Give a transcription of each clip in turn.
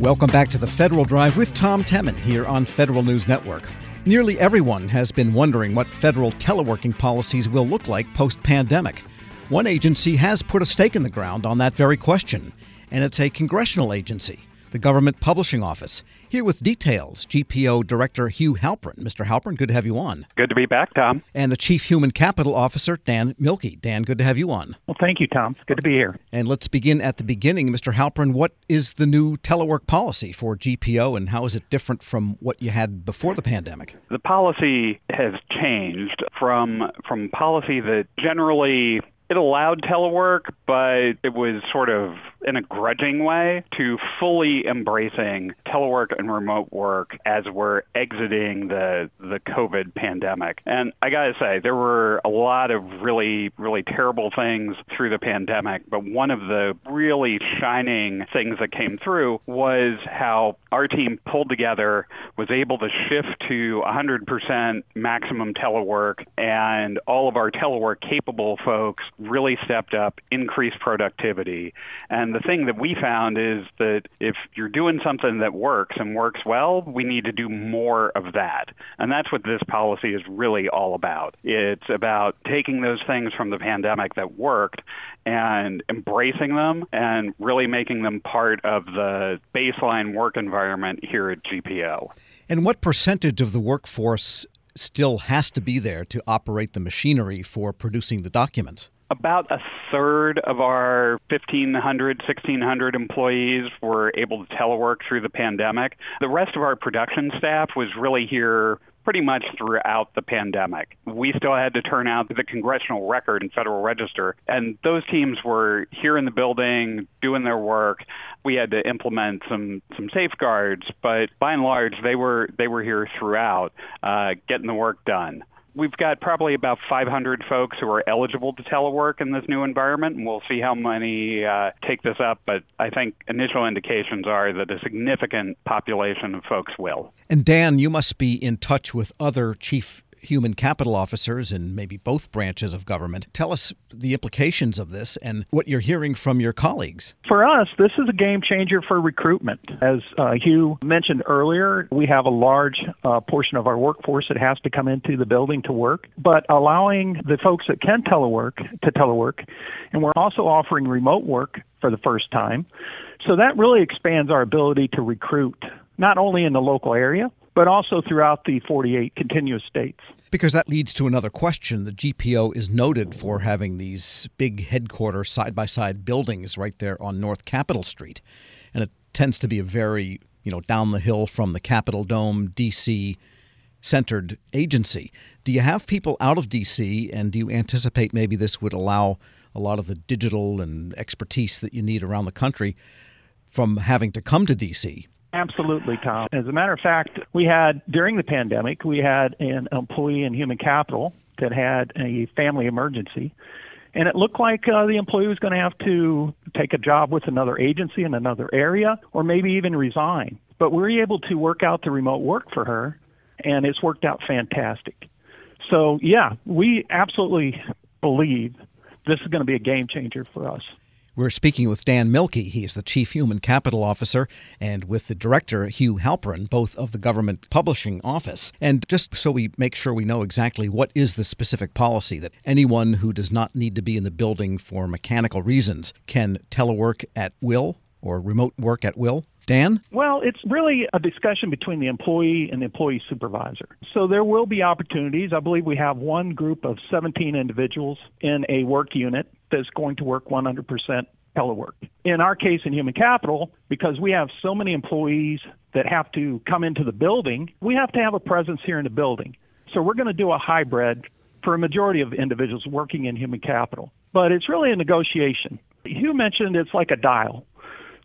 Welcome back to the Federal Drive with Tom Temin here on Federal News Network. Nearly everyone has been wondering what federal teleworking policies will look like post pandemic. One agency has put a stake in the ground on that very question, and it's a congressional agency the Government Publishing Office. Here with details, GPO Director Hugh Halpern. Mr. Halpern, good to have you on. Good to be back, Tom. And the Chief Human Capital Officer, Dan Mielke. Dan, good to have you on. Well, thank you, Tom. Good to be here. And let's begin at the beginning. Mr. Halpern, what is the new telework policy for GPO and how is it different from what you had before the pandemic? The policy has changed from from policy that generally it allowed telework, but it was sort of in a grudging way to fully embracing telework and remote work as we're exiting the the COVID pandemic. And I got to say, there were a lot of really really terrible things through the pandemic, but one of the really shining things that came through was how our team pulled together, was able to shift to 100% maximum telework, and all of our telework capable folks really stepped up, increased productivity. And the thing that we found is that if you're doing something that works and works well, we need to do more of that. And that's what this policy is really all about. It's about taking those things from the pandemic that worked and embracing them and really making them part of the baseline work environment here at GPO. And what percentage of the workforce still has to be there to operate the machinery for producing the documents? About a third of our 1,500, 1,600 employees were able to telework through the pandemic. The rest of our production staff was really here pretty much throughout the pandemic. We still had to turn out the congressional record and Federal Register, and those teams were here in the building doing their work. We had to implement some some safeguards, but by and large, they were they were here throughout, uh, getting the work done. We've got probably about 500 folks who are eligible to telework in this new environment, and we'll see how many uh, take this up. But I think initial indications are that a significant population of folks will. And Dan, you must be in touch with other chief human capital officers in maybe both branches of government. Tell us the implications of this and what you're hearing from your colleagues. For us, this is a game changer for recruitment. As uh, Hugh mentioned earlier, we have a large uh, portion of our workforce that has to come into the building to work, but allowing the folks that can telework to telework, and we're also offering remote work for the first time. So that really expands our ability to recruit, not only in the local area, but also throughout the 48 continuous states. Because that leads to another question. The GPO is noted for having these big headquarter side by side buildings right there on North Capitol Street. And it tends to be a very, you know, down the hill from the Capitol Dome, D.C. centered agency. Do you have people out of D.C., and do you anticipate maybe this would allow a lot of the digital and expertise that you need around the country from having to come to D.C.? Absolutely, Tom. As a matter of fact, we had during the pandemic, we had an employee in human capital that had a family emergency. And it looked like uh, the employee was going to have to take a job with another agency in another area or maybe even resign. But we were able to work out the remote work for her, and it's worked out fantastic. So, yeah, we absolutely believe this is going to be a game changer for us. We're speaking with Dan Mielke. He is the Chief Human Capital Officer, and with the Director, Hugh Halpern, both of the Government Publishing Office. And just so we make sure we know exactly what is the specific policy that anyone who does not need to be in the building for mechanical reasons can telework at will or remote work at will? Dan? Well, it's really a discussion between the employee and the employee supervisor. So there will be opportunities. I believe we have one group of 17 individuals in a work unit that's going to work 100% telework. In our case in human capital, because we have so many employees that have to come into the building, we have to have a presence here in the building. So we're going to do a hybrid for a majority of individuals working in human capital. But it's really a negotiation. Hugh mentioned it's like a dial.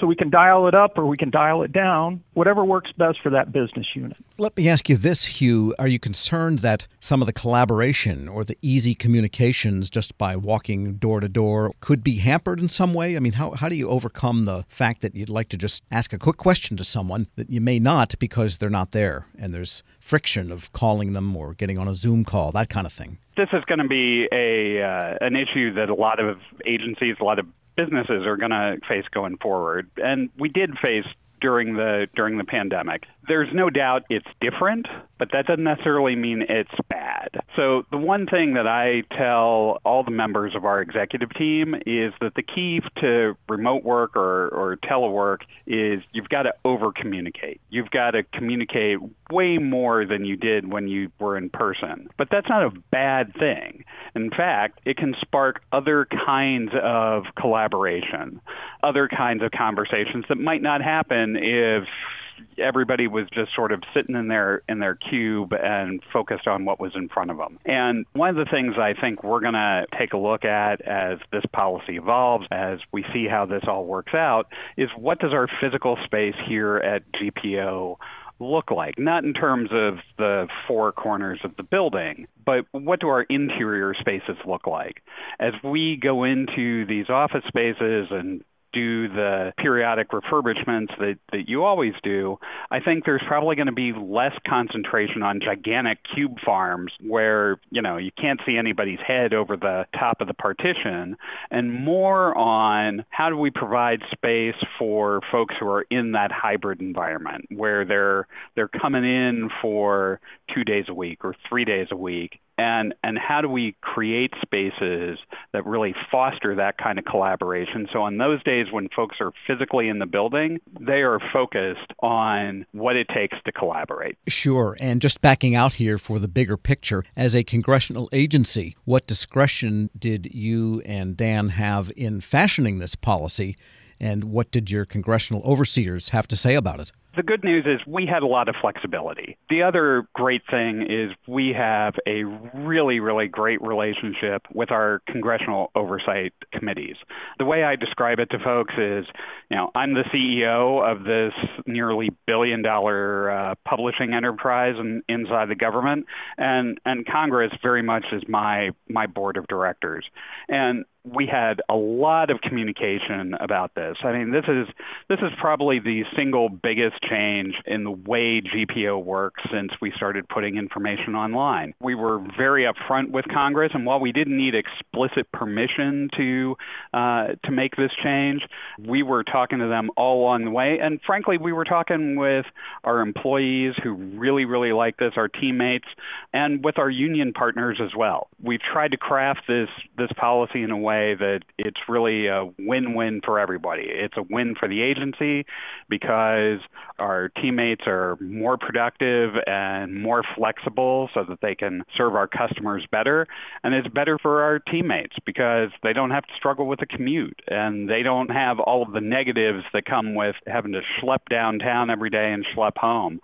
So we can dial it up or we can dial it down, whatever works best for that business unit. Let me ask you this, Hugh. Are you concerned that some of the collaboration or the easy communications just by walking door to door could be hampered in some way? I mean, how, how do you overcome the fact that you'd like to just ask a quick question to someone that you may not because they're not there and there's friction of calling them or getting on a Zoom call, that kind of thing? This is going to be a uh, an issue that a lot of agencies, a lot of businesses are going to face going forward. And we did face during the during the pandemic. There's no doubt it's different, but that doesn't necessarily mean it's bad. So the one thing that I tell all the members of our executive team is that the key to remote work or, or telework is you've got to over communicate. You've got to communicate way more than you did when you were in person. But that's not a bad thing. In fact, it can spark other kinds of collaboration, other kinds of conversations that might not happen if everybody was just sort of sitting in their in their cube and focused on what was in front of them. And one of the things I think we're going to take a look at as this policy evolves, as we see how this all works out, is what does our physical space here at GPO look like? Not in terms of the four corners of the building, but what do our interior spaces look like? As we go into these office spaces and do the periodic refurbishments that, that you always do, I think there's probably going to be less concentration on gigantic cube farms where, you know, you can't see anybody's head over the top of the partition and more on how do we provide space for folks who are in that hybrid environment where they're they're coming in for 2 days a week or 3 days a week and and how do we create spaces that really foster that kind of collaboration? So on those days when folks are physically in the building they are focused on what it takes to collaborate. Sure. And just backing out here for the bigger picture as a congressional agency what discretion did you and Dan have in fashioning this policy? And what did your congressional overseers have to say about it the good news is we had a lot of flexibility. The other great thing is we have a really, really great relationship with our congressional oversight committees. The way I describe it to folks is, you know, I'm the CEO of this nearly billion dollar uh, publishing enterprise in, inside the government, and, and Congress very much is my, my board of directors. And we had a lot of communication about this. I mean, this is this is probably the single biggest change in the way GPO works since we started putting information online. We were very upfront with Congress, and while we didn't need explicit permission to uh, to make this change, we were talking to them all along the way. And frankly, we were talking with our employees who really, really like this, our teammates, and with our union partners as well. We've tried to craft this this policy in a way way that it's really a win-win for everybody. It's a win for the agency because our teammates are more productive and more flexible so that they can serve our customers better. And it's better for our teammates because they don't have to struggle with a commute and they don't have all of the negatives that come with having to schlep downtown every day and schlep home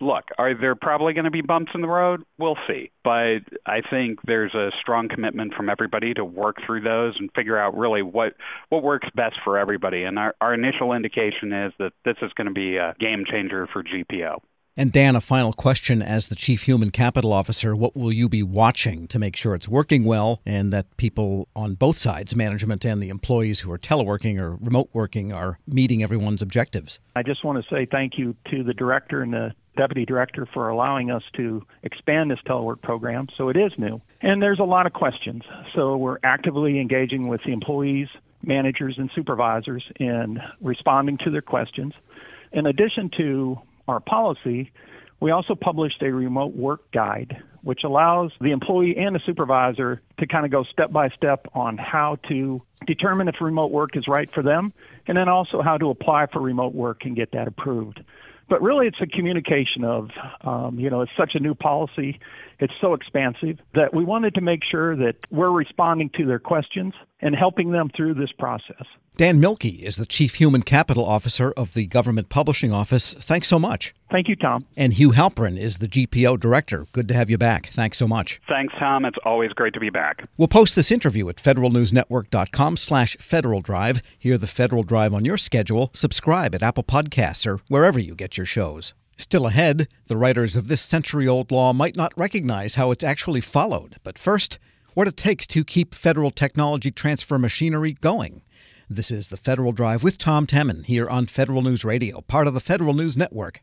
look, are there probably going to be bumps in the road? We'll see. But I think there's a strong commitment from everybody to work through those and figure out really what what works best for everybody. And our, our initial indication is that this is going to be a game changer for GPO. And Dan, a final question as the Chief Human Capital Officer, what will you be watching to make sure it's working well and that people on both sides, management and the employees who are teleworking or remote working, are meeting everyone's objectives? I just want to say thank you to the director and the deputy director for allowing us to expand this telework program. So it is new. And there's a lot of questions. So we're actively engaging with the employees, managers, and supervisors in responding to their questions. In addition to our policy, we also published a remote work guide, which allows the employee and the supervisor to kind of go step by step on how to determine if remote work is right for them, and then also how to apply for remote work and get that approved. But really, it's a communication of, um, you know, it's such a new policy, it's so expansive that we wanted to make sure that we're responding to their questions and helping them through this process. Dan Mielke is the Chief Human Capital Officer of the Government Publishing Office. Thanks so much. Thank you, Tom. And Hugh Halpern is the GPO Director. Good to have you back. Thanks so much. Thanks, Tom. It's always great to be back. We'll post this interview at federalnewsnetwork.com slash Federal Drive. Hear the Federal Drive on your schedule. Subscribe at Apple Podcasts or wherever you get your shows. Still ahead, the writers of this century old law might not recognize how it's actually followed. But first, what it takes to keep federal technology transfer machinery going. This is the Federal Drive with Tom Temin here on Federal News Radio, part of the Federal News Network.